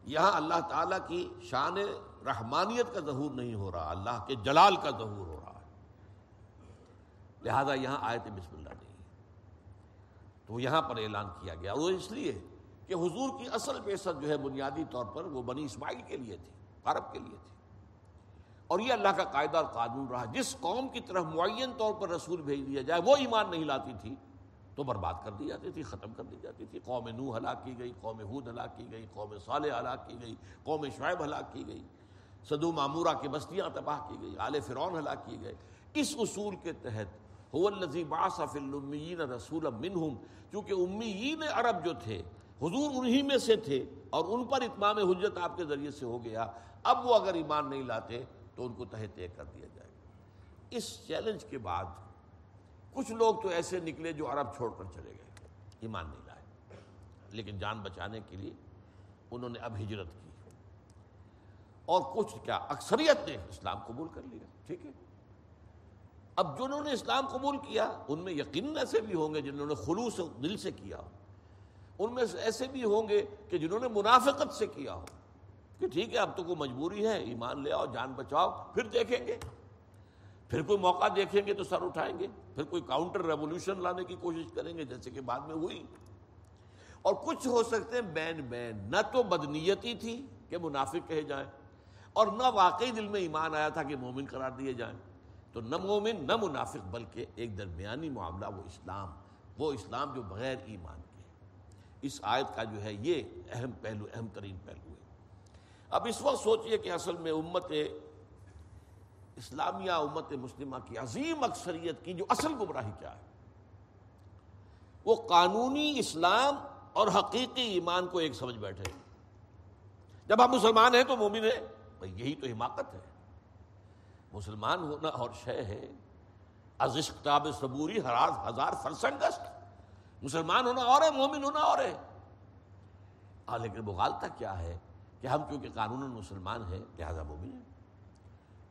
یہاں اللہ تعالیٰ کی شان رحمانیت کا ظہور نہیں ہو رہا، اللہ کے جلال کا ظہور ہو رہا ہے۔ لہذا یہاں آیت بسم اللہ نہیں تو یہاں پر اعلان کیا گیا، اور وہ اس لیے کہ حضور کی اصل بیست جو ہے بنیادی طور پر وہ بنی اسماعیل کے لیے تھی، عرب کے لیے تھی۔ اور یہ اللہ کا قاعدہ اور قانون رہا۔ جس قوم کی طرف معین طور پر رسول بھیج دیا جائے، وہ ایمان نہیں لاتی تھی، تو برباد کر دی جاتی تھی، ختم کر دی جاتی تھی۔ قوم نو ہلاک کی گئی، قوم حود ہلاک کی گئی، قوم صالح ہلاک کی گئی، قوم شعیب ہلاک کی گئی صدو معمورہ کی بستیاں تباہ کی گئی، آل فرعون ہلاک کی گئے۔ اس اصول کے تحت المیین رسول منہم، چونکہ امیین عرب جو تھے، حضور انہی میں سے تھے اور ان پر اتمام حجت آپ کے ذریعے سے ہو گیا۔ اب وہ اگر ایمان نہیں لاتے تو ان کو تحت طے کر دیا جائے۔ گا اس چیلنج کے بعد کچھ لوگ تو ایسے نکلے جو عرب چھوڑ کر چلے گئے۔ ایمان نہیں لائے۔ لیکن جان بچانے کے لیے انہوں نے اب ہجرت کی۔ اور کچھ کیا اکثریت نے اسلام قبول کر لیا۔ ٹھیک ہے۔ اب جنہوں نے اسلام قبول کیا، ان میں یقیناً ایسے بھی ہوں گے جنہوں نے خلوص دل سے کیا۔ ہو ان میں ایسے بھی ہوں گے کہ جنہوں نے منافقت سے کیا ہو۔ کہ ٹھیک ہے، اب تو کوئی مجبوری ہے، ایمان لے آؤ، جان بچاؤ، پھر دیکھیں گے۔ پھر کوئی موقع دیکھیں گے تو سر اٹھائیں گے۔ پھر کوئی کاؤنٹر ریولیوشن لانے کی کوشش کریں گے، جیسے کہ بعد میں ہوئی۔ اور کچھ ہو سکتے ہیں، بین بین، نہ تو بدنیتی تھی کہ منافق کہے جائیں، اور نہ واقعی دل میں ایمان آیا تھا کہ مومن قرار دیے جائیں۔ تو نہ مومن، نہ منافق، بلکہ ایک درمیانی معاملہ، وہ اسلام۔ وہ اسلام جو بغیر ایمان کے۔ اس آیت کا جو ہے، یہ اہم پہلو، اہم ترین پہلو۔ اب اس وقت سوچئے کہ اصل میں امت اسلامیہ، امت مسلمہ کی عظیم اکثریت کی جو اصل گمراہی کیا ہے؟ وہ قانونی اسلام اور حقیقی ایمان کو ایک سمجھ بیٹھے۔ جب ہم مسلمان ہیں تو مومن ہے یہی تو حماقت ہے۔ مسلمان ہونا اور شے ہے۔ عزش کتاب صبوری ہراز ہزار فرسنگست۔ مسلمان ہونا اور ہے، مومن ہونا اور ہے۔ لیکن مغالتا کیا ہے؟ کہ ہم کیونکہ قانون مسلمان ہیں، لہذا مومن ہیں۔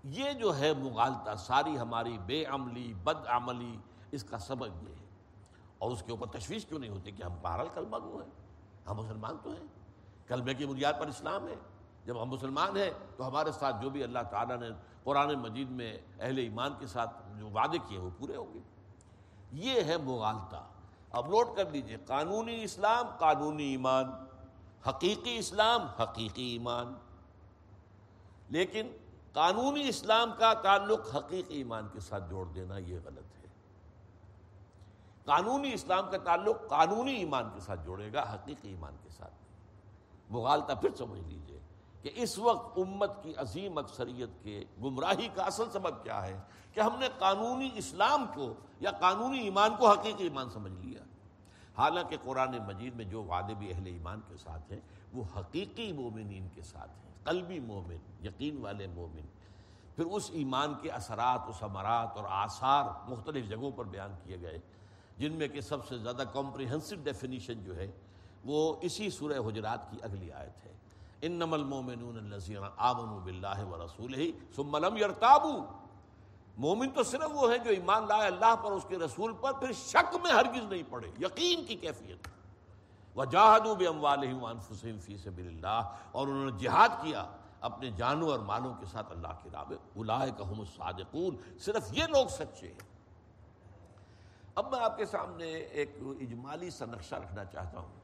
یہ جو ہے مغالتا ساری ہماری بے عملی، بد عملی، اس کا سبب یہ ہے۔ اور اس کے اوپر تشویش کیوں نہیں ہوتی کہ ہم بہرحال کلمہ گو ہیں؟ ہم مسلمان تو ہیں۔ کلمے کی بنیاد پر اسلام ہے۔ جب ہم مسلمان ہیں تو ہمارے ساتھ جو بھی اللہ تعالیٰ نے قرآن مجید میں اہل ایمان کے ساتھ جو وعدے کیے وہ پورے ہوں گے۔ یہ ہے مغالتا اب نوٹ کر لیجیے، قانونی اسلام، قانونی ایمان۔ حقیقی اسلام، حقیقی ایمان۔ لیکن قانونی اسلام کا تعلق حقیقی ایمان کے ساتھ جوڑ دینا یہ غلط ہے۔ قانونی اسلام کا تعلق قانونی ایمان کے ساتھ جوڑے گا، حقیقی ایمان کے ساتھ مغالتا پھر سمجھ لیجیے کہ اس وقت امت کی عظیم اکثریت کے گمراہی کا اصل سبب کیا ہے کہ ہم نے قانونی اسلام کو یا قانونی ایمان کو حقیقی ایمان سمجھ لیا۔ حالانکہ قرآن مجید میں جو وعدے بھی اہل ایمان کے ساتھ ہیں، وہ حقیقی مومنین کے ساتھ ہیں، قلبی مومن، یقین والے مومن۔ پھر اس ایمان کے اثرات و ثمرات اور آثار مختلف جگہوں پر بیان کیے گئے، جن میں کہ سب سے زیادہ کمپریہنسو ڈیفینیشن جو ہے، وہ اسی سورہ حجرات کی اگلی آیت ہے۔ انم المومنون الذين امنوا بالله ورسوله ثم لم يرتابوا مومن تو صرف وہ ہیں جو ایمان لائے اللہ پر، اس کے رسول پر، پھر شک میں ہرگز نہیں پڑے، یقین کی کیفیت۔ وجاہدوا باموالهم وانفسهم في سبيل الله اور انہوں نے جہاد کیا اپنے جانوں اور مالوں کے ساتھ اللہ کی راہ میں۔ اولئک هم الصادقون، صرف یہ لوگ سچے ہیں۔ اب میں آپ کے سامنے ایک اجمالی سا نقشہ رکھنا چاہتا ہوں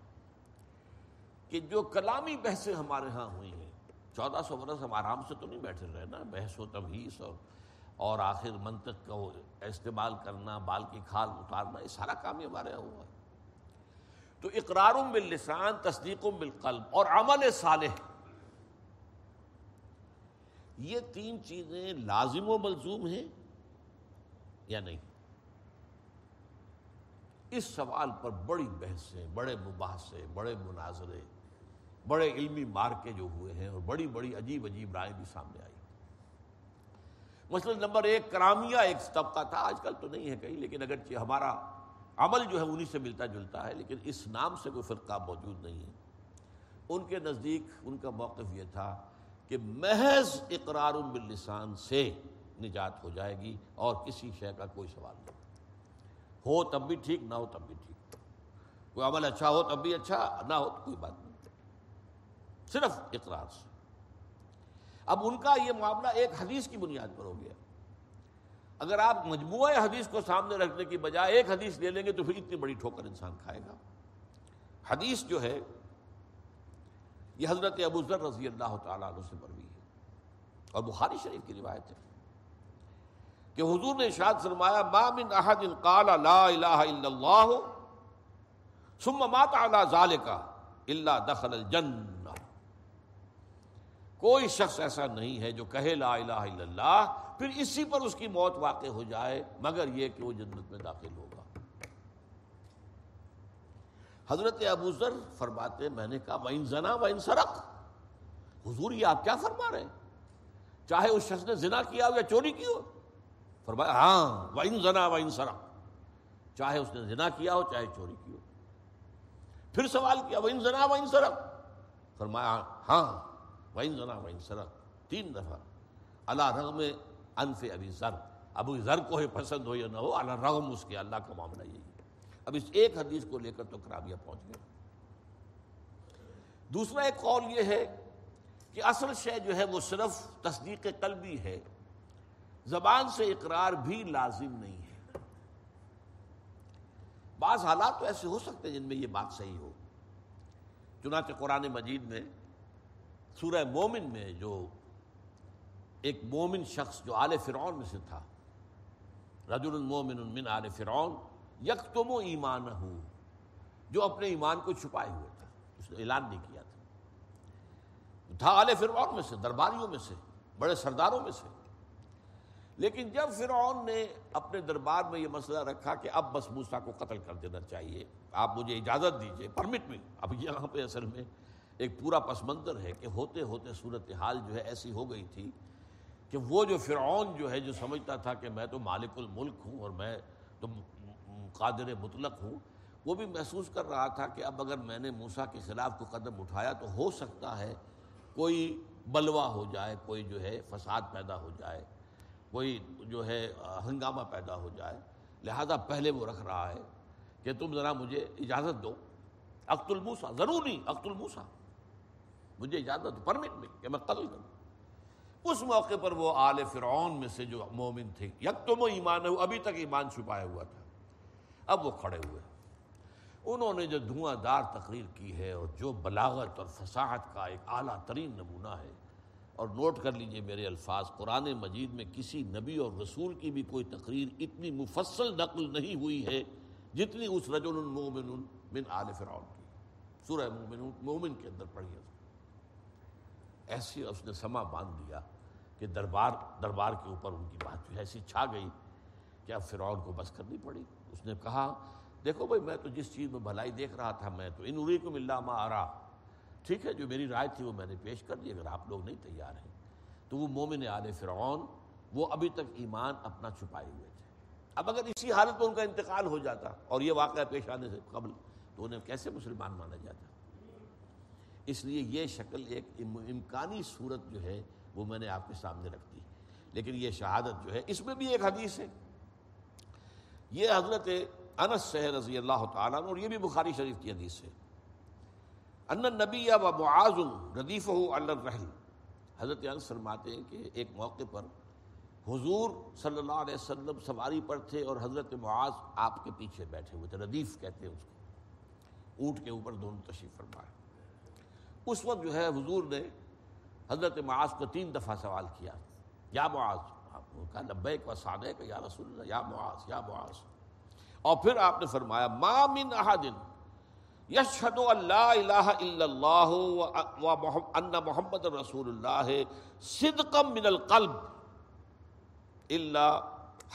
کہ جو کلامی بحثیں ہمارے ہاں ہوئی ہیں، چودہ سو برس ہم آرام سے تو نہیں بیٹھے رہے نا، بحث و تبحیث اور اور آخر منطق کا استعمال کرنا، بال کی کھال اتارنا، یہ سارا کام ہی ہمارے یہاں ہوا ہے۔ تو اقرار باللسان تصدیق بالقلب اور عمل صالح۔ یہ تین چیزیں لازم و ملزوم ہیں یا نہیں؟ اس سوال پر بڑی بحثیں، بڑے مباحثے، بڑے مناظرے، بڑے علمی مارکے جو ہوئے ہیں اور بڑی بڑی عجیب عجیب رائے بھی سامنے آئی۔ مثلا نمبر ایک، کرامیہ ایک طبقہ تھا۔ آج کل تو نہیں ہے کہیں، لیکن اگرچہ ہمارا عمل جو ہے انہی سے ملتا جلتا ہے، لیکن اس نام سے کوئی فرقہ موجود نہیں ہے۔ ان کے نزدیک ان کا موقف یہ تھا کہ محض اقرار باللسان سے نجات ہو جائے گی اور کسی شے کا کوئی سوال نہیں۔ ہو تب بھی ٹھیک، نہ ہو تب بھی ٹھیک۔ کوئی عمل اچھا ہو تب بھی اچھا نہ ہو تو کوئی بات نہیں۔ صرف اقرار سے۔ اب ان کا یہ معاملہ ایک حدیث کی بنیاد پر ہو گیا۔ اگر آپ مجموعہ حدیث کو سامنے رکھنے کی بجائے ایک حدیث لے لیں گے تو پھر اتنی بڑی ٹھوکر انسان کھائے گا۔ حدیث جو ہے، یہ حضرت ابو ذر رضی اللہ تعالیٰ عنہ سے مروی ہے۔ اور بخاری شریف کی روایت ہے کہ حضور نے ارشاد فرمایا، ما من احد قال لا الہ الا اللہ ثم مات على ذلك الا دخل الجنہ کوئی شخص ایسا نہیں ہے جو کہے لا الہ الا اللہ، پھر اسی پر اس کی موت واقع ہو جائے، مگر یہ کہ وہ جنت میں داخل ہوگا۔ حضرت ابو ذر فرماتے، میں نے کہا وہ زنا و ان سرق۔ حضور، یہ آپ کیا فرما رہے ہیں؟ چاہے اس شخص نے زنا کیا ہو یا چوری کی ہو۔ فرمایا ہاں وائن زنا وائن سرا چاہے اس نے زنا کیا ہو، چاہے چوری کی ہو۔ پھر سوال کیا وائن زنا وائن سرا فرمایا ہاں۔ وائن زنا وائن سرا تین دفعہ۔ اللہ رغم انف ابھی ذر۔ ابو ذر کو ہی پسند ہو یا نہ ہو، اللہ رغم اس کے، اللہ کا معاملہ یہی ہے۔ اب اس ایک حدیث کو لے کر تو کرابیہ پہنچ گیا دوسرا ایک قول یہ ہے کہ اصل شے جو ہے وہ صرف تصدیق قلبی ہے۔ زبان سے اقرار بھی لازم نہیں ہے۔ بعض حالات تو ایسے ہو سکتے ہیں جن میں یہ بات صحیح ہو۔ چنانچہ قرآن مجید میں سورہ مومن میں جو ایک مومن شخص جو آل فرعون میں سے تھا، رجل المومن من آل فرعون یکتم و ایمان ہوں جو اپنے ایمان کو چھپائے ہوئے تھا، اس نے اعلان نہیں کیا تھا۔ تھا آل فرعون میں سے، درباریوں میں سے، بڑے سرداروں میں سے۔ لیکن جب فرعون نے اپنے دربار میں یہ مسئلہ رکھا کہ اب بس موسا کو قتل کر دینا چاہیے، آپ مجھے اجازت دیجیے، پرمٹ میں، اب یہاں پہ اصل میں ایک پورا پس منظر ہے کہ ہوتے ہوتے صورت حال جو ہے ایسی ہو گئی تھی کہ وہ جو فرعون جو ہے جو سمجھتا تھا کہ میں تو مالک الملک ہوں اور میں تو قادر مطلق ہوں، وہ بھی محسوس کر رہا تھا کہ اب اگر میں نے موسا کے خلاف کو قدم اٹھایا تو ہو سکتا ہے کوئی بلوا ہو جائے، کوئی جو ہے فساد پیدا ہو جائے، کوئی جو ہے ہنگامہ پیدا ہو جائے۔ لہذا پہلے وہ رکھ رہا ہے کہ تم ذرا مجھے اجازت دو۔ اخت الموسا ضرور نہیں اخت الموسا مجھے اجازت پرمٹ میں کہ میں قتل کروں۔ اس موقع پر وہ آل فرعون میں سے جو مومن تھے یک تو وہ ایمان ابھی تک ایمان چھپایا ہوا تھا۔ اب وہ کھڑے ہوئے۔ انہوں نے جو دھواں دار تقریر کی ہے اور جو بلاغت اور فصاحت کا ایک اعلیٰ ترین نمونہ ہے، اور نوٹ کر لیجیے میرے الفاظ، قرآن مجید میں کسی نبی اور رسول کی بھی کوئی تقریر اتنی مفصل نقل نہیں ہوئی ہے جتنی اس رجل المومن من آل فرعون کی۔ سورہ مومن مومن کے اندر پڑھی ہے۔ ایسی اس نے سما باندھ دیا کہ دربار دربار کے اوپر ان کی بات جو ایسی چھا گئی کہ اب فرعون کو بس کرنی پڑی۔ اس نے کہا، دیکھو بھائی، میں تو جس چیز میں بھلائی دیکھ رہا تھا، میں تو ان اڑی کو مل رہا آ ٹھیک ہے، جو میری رائے تھی وہ میں نے پیش کر دی، اگر آپ لوگ نہیں تیار ہیں۔ تو وہ مومن آل فرعون، وہ ابھی تک ایمان اپنا چھپائے ہوئے تھے۔ اب اگر اسی حالت میں ان کا انتقال ہو جاتا اور یہ واقعہ پیش آنے سے قبل، تو انہیں کیسے مسلمان مانا جاتا؟ اس لیے یہ شکل ایک امکانی صورت جو ہے وہ میں نے آپ کے سامنے رکھ دی۔ لیکن یہ شہادت جو ہے، اس میں بھی ایک حدیث ہے۔ یہ حضرت انس سے رضی اللہ تعالیٰ اور یہ بھی بخاری شریف کی حدیث ہے۔ ان نبی و معاذ ردیف الرحل۔ حضرت انس فرماتے ہیں کہ ایک موقع پر حضور صلی اللہ علیہ وسلم سواری پر تھے اور حضرت معاذ آپ کے پیچھے بیٹھے ہوئے تھے، ردیف کہتے ہیں اس کو۔ اونٹ کے اوپر دونوں تشریف فرمائے۔ اس وقت جو ہے حضور نے حضرت معاذ کو تین دفعہ سوال کیا، یا معاذ کہا، لبیک و صادق، یا رسول اللہ، یا معاذ یا معاذ۔ اور پھر آپ نے فرمایا، ما من احد یشہد اللہ الہ الا اللہ و ان محمد رسول اللہ صدقا من القلب الا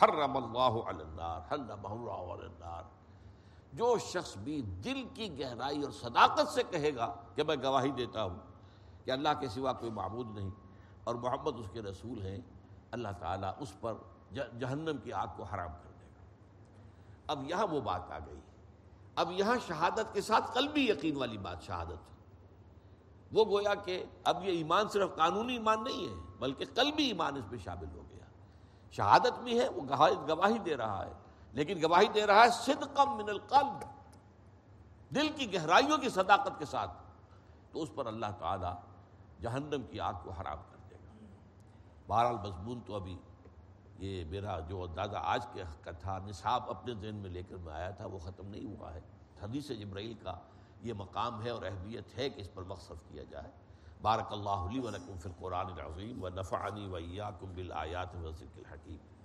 حرم اللہ علی النار حرم اللہ علی النار۔ جو شخص بھی دل کی گہرائی اور صداقت سے کہے گا کہ میں گواہی دیتا ہوں کہ اللہ کے سوا کوئی معبود نہیں اور محمد اس کے رسول ہیں، اللہ تعالیٰ اس پر جہنم کی آگ کو حرام کر دے گا۔ اب یہاں وہ بات آ گئی۔ اب یہاں شہادت کے ساتھ قلبی یقین والی بات شہادت وہ گویا کہ اب یہ ایمان صرف قانونی ایمان نہیں ہے، بلکہ قلبی ایمان اس میں شامل ہو گیا۔ شہادت بھی ہے، وہ گواہی دے رہا ہے۔ لیکن گواہی دے رہا ہے صدقم من القلب، دل کی گہرائیوں کی صداقت کے ساتھ۔ تو اس پر اللہ تعالی جہنم کی آگ کو حرام کر دے گا۔ بہرحال مضمون تو ابھی یہ میرا جو اندازہ آج کے حق کا تھا، نصاب اپنے ذہن میں لے کر میں آیا تھا، وہ ختم نہیں ہوا ہے۔ حدیث جبرائیل کا یہ مقام ہے اور اہمیت ہے کہ اس پر مقصف کیا جائے۔ بارک اللہ علی ولکم فی القرآن العظیم و نفعنی و ایاکم بالآیات و ذکر الحکیم۔